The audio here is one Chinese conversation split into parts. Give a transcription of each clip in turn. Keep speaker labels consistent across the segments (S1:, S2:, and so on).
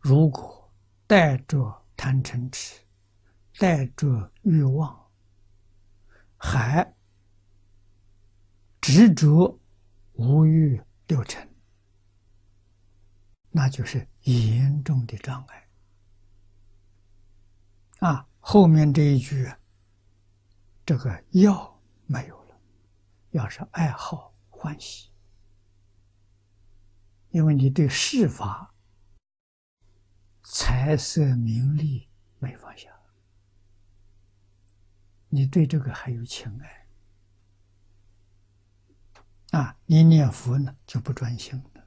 S1: 如果带着贪嗔痴，带着欲望，还执着无欲六尘，那就是严重的障碍。啊，后面这一句，这个要没有了，要是爱好欢喜，因为你对事法、财色名利没放下，你对这个还有情爱，啊，你念佛呢就不专心了，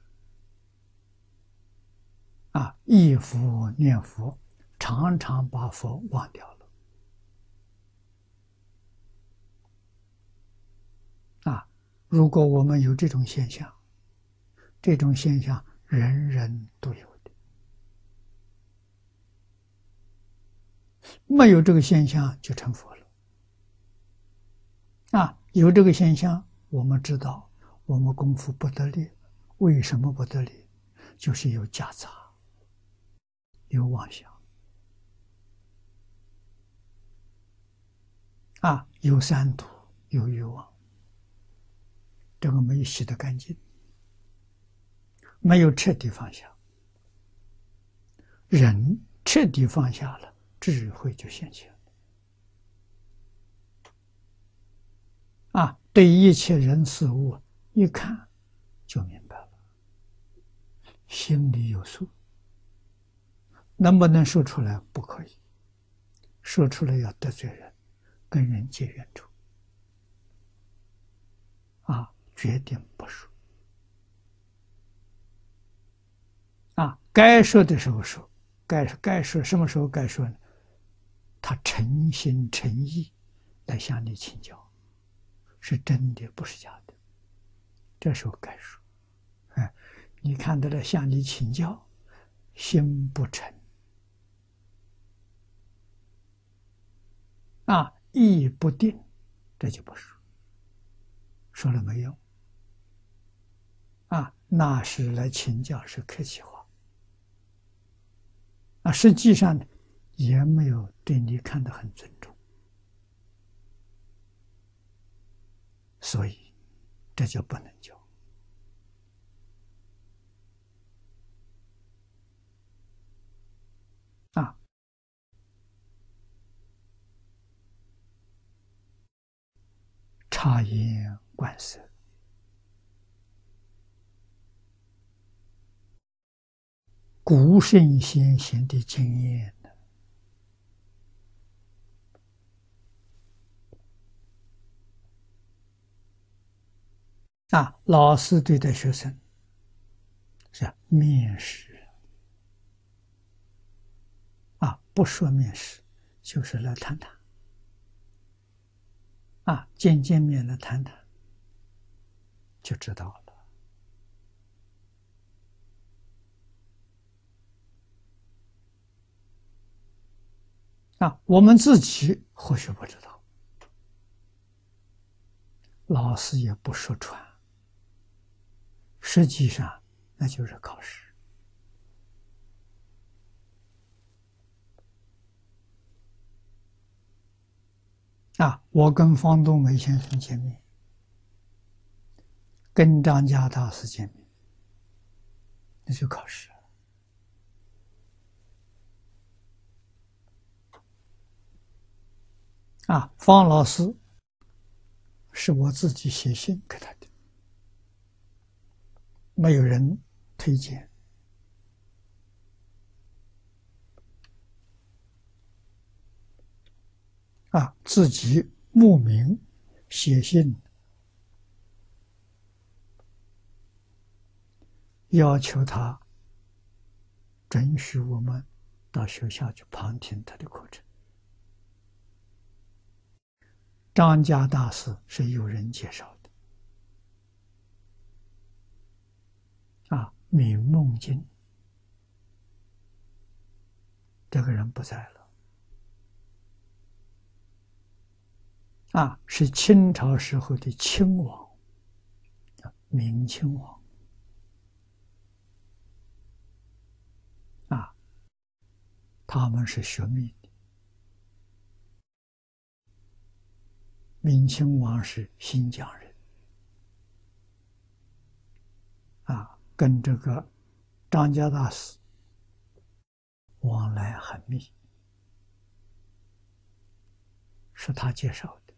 S1: 啊，一佛念佛。常常把佛忘掉了啊！如果我们有这种现象，这种现象人人都有的，没有这个现象就成佛了啊！有这个现象，我们知道我们功夫不得力，为什么不得力？就是有夹杂，有妄想。啊，有三毒，有欲望，这个没有洗得干净，没有彻底放下。人彻底放下了，智慧就显现。啊，对一切人事物一看就明白了，心里有数。能不能说出来？不可以，说出来要得罪人。跟人结冤仇，啊，决定不说。啊，该说的时候说，该该说什么时候该说呢？他诚心诚意来向你请教，是真的，不是假的，这时候该说。哎，你看到了向你请教，心不诚，啊。意不定，这就不说，说了没用。啊，那是来请教，是客气话。啊，实际上呢，也没有对你看得很尊重，所以这就不能教。啊。察言观色，古圣先贤的经验呢？啊，老师对待学生是面试啊，不说面试，就是来谈谈。啊，见见面来，谈谈，就知道了。啊，我们自己或许不知道，老师也不说穿，实际上那就是考试。啊，我跟方东梅先生见面，跟张家大师见面，那就考试。啊，方老师是我自己写信给他的，没有人推荐。啊，自己慕名写信，要求他准许我们到学校去旁听他的课程。张家大师是有人介绍的，啊，明梦经这个人不在了。啊，是清朝时候的清王，明亲王。啊，他们是学密的。明清王是新疆人，啊，跟这个张家大师往来很密，是他介绍的。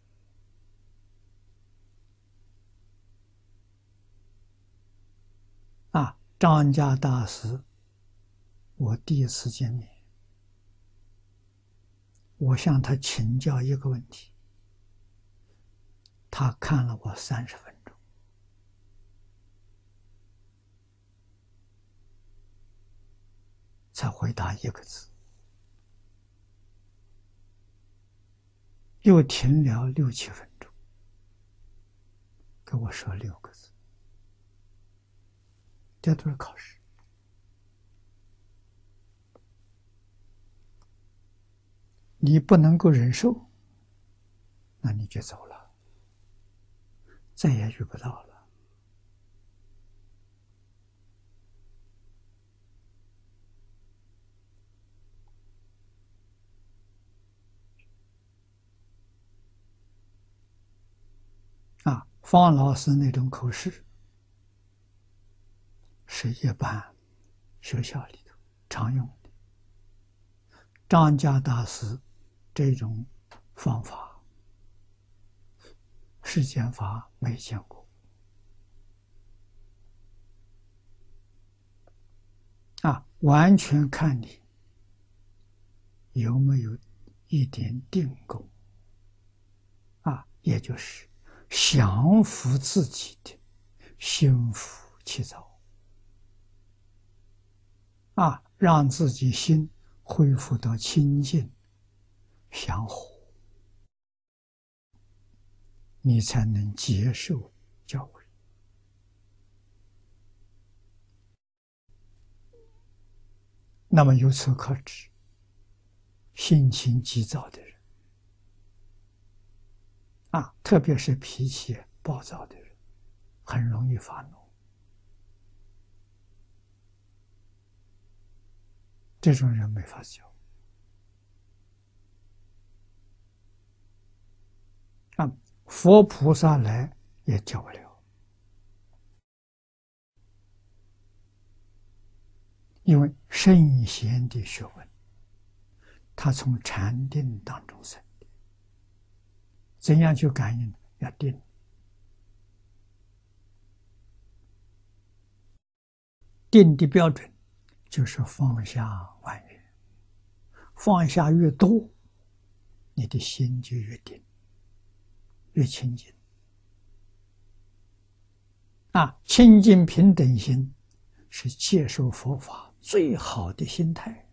S1: 啊，张家大师，我第一次见面，我向他请教一个问题。他看了我三十分钟，才回答一个字，又停了六七分钟，跟我说六个字，这都是考试，你不能够忍受，那你就走了。再也遇不到了啊！方老师那种口试，是一般学校里头常用的。张家大师这种方法。世间法没见过啊，完全看你有没有一点定功啊，也就是降服自己的心浮气躁啊，让自己心恢复到清净祥和。你才能接受教诲。那么由此可知，性情急躁的，啊，特别是脾气暴躁的人，很容易发怒。这种人没法教。啊。佛菩萨来也教不了，因为圣贤的学问，他从禅定当中生。怎样去感应？要定。定的标准就是放下万缘，放下越多，你的心就越定。越清净啊！清净平等心是接受佛法最好的心态。